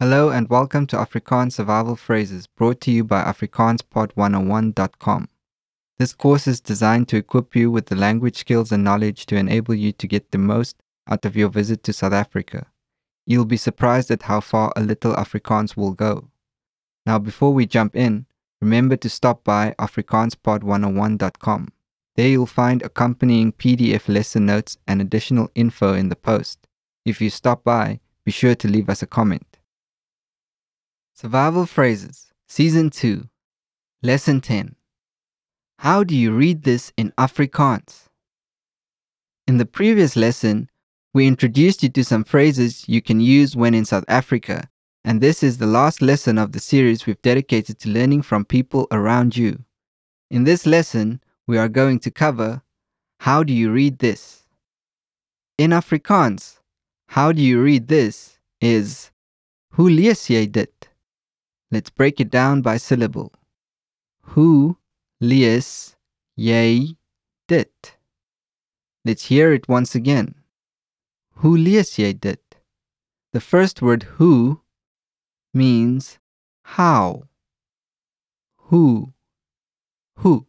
Hello and welcome to Afrikaans Survival Phrases brought to you by AfrikaansPod101.com. This course is designed to equip you with the language skills and knowledge to enable you to get the most out of your visit to South Africa. You'll be surprised at how far a little Afrikaans will go. Now, before we jump in, remember to stop by AfrikaansPod101.com. There you'll find accompanying PDF lesson notes and additional info in the post. If you stop by, be sure to leave us a comment. Survival Phrases, Season 2, Lesson 10. How do you read this in Afrikaans? In the previous lesson, we introduced you to some phrases you can use when in South Africa, and this is the last lesson of the series we've dedicated to learning from people around you. In this lesson, we are going to cover How do you read this? In Afrikaans, how do you read this is Hoe lees jy dit? Let's break it down by syllable. Hoe, lees jy dit? Let's hear it once again. Hoe lees jy dit? The first word hoe means how. Hoe. Hoe.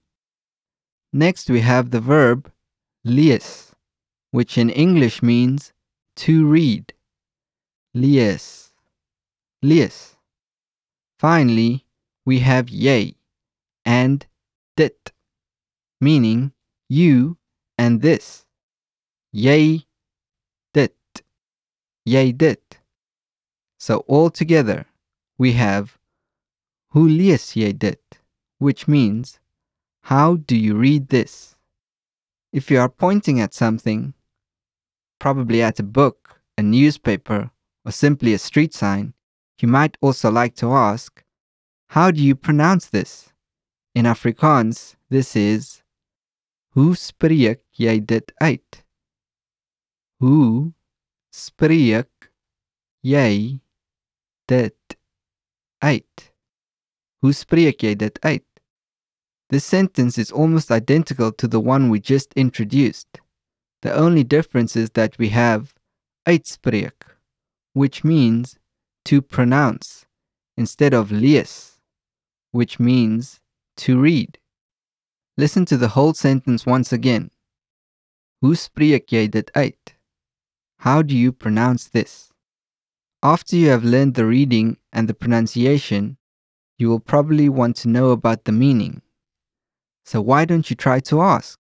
Next we have the verb lees, which in English means to read. Lees. Lees. Finally, we have jy and dit, meaning you and this. Jy, dit. Jy, dit. So all together, we have lees jy dit, which means how do you read this? If you are pointing at something, probably at a book, a newspaper, or simply a street sign, you might also like to ask, how do you pronounce this? In Afrikaans, this is Hoe spreek jy dit uit? Hoe spreek jy dit uit? Hoe spreek jy dit uit? This sentence is almost identical to the one we just introduced. The only difference is that we have uitspreek, which means to pronounce instead of lees, which means to read. Listen to the whole sentence once again. How do you pronounce this? After you have learned the reading and the pronunciation, you will probably want to know about the meaning. So why don't you try to ask?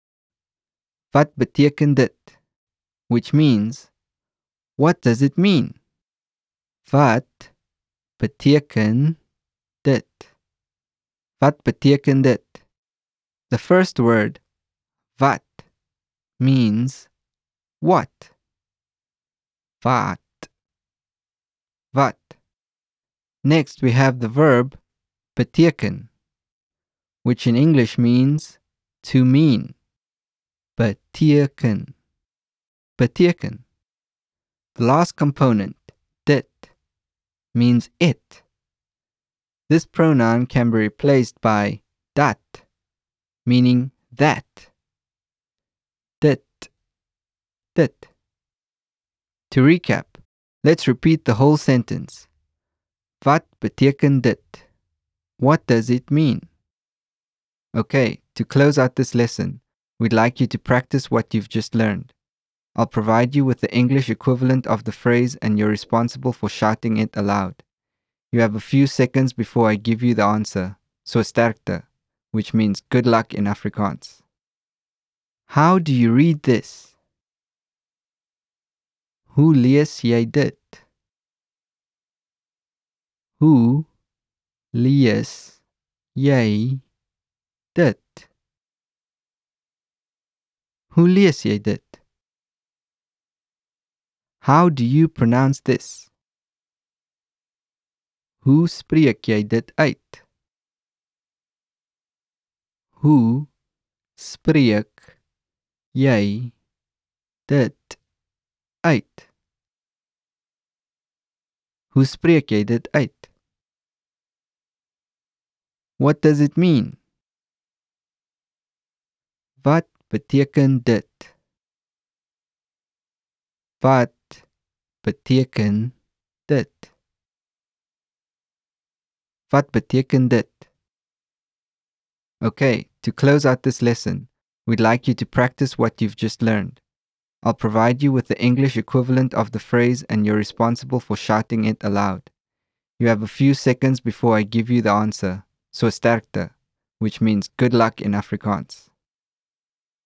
Wat beteken dit? Which means, what does it mean? Wat beteken dit? Wat beteken dit? The first word, wat, means what? Wat. Wat. Next, we have the verb beteken, which in English means to mean. Beteken. Beteken. The last component, dit, means it. This pronoun can be replaced by dat, meaning that. Dit. Dit. To recap, let's repeat the whole sentence. Wat beteken dit? What does it mean? Okay, to close out this lesson, we'd like you to practice what you've just learned. I'll provide you with the English equivalent of the phrase and you're responsible for shouting it aloud. You have a few seconds before I give you the answer, so sterkte, which means good luck in Afrikaans. How do you read this? Hoe lees jy dit? Hoe lees jy dit? Hoe lees jy dit? How do you pronounce this? Hoe spreek jy dit uit? Hoe spreek jy dit uit? Hoe spreek jy dit uit? What does it mean? Wat beteken dit? Wat beteken dit? Wat beteken dit? Okay, to close out this lesson, we'd like you to practice what you've just learned. I'll provide you with the English equivalent of the phrase and you're responsible for shouting it aloud. You have a few seconds before I give you the answer. So sterkte, which means good luck in Afrikaans.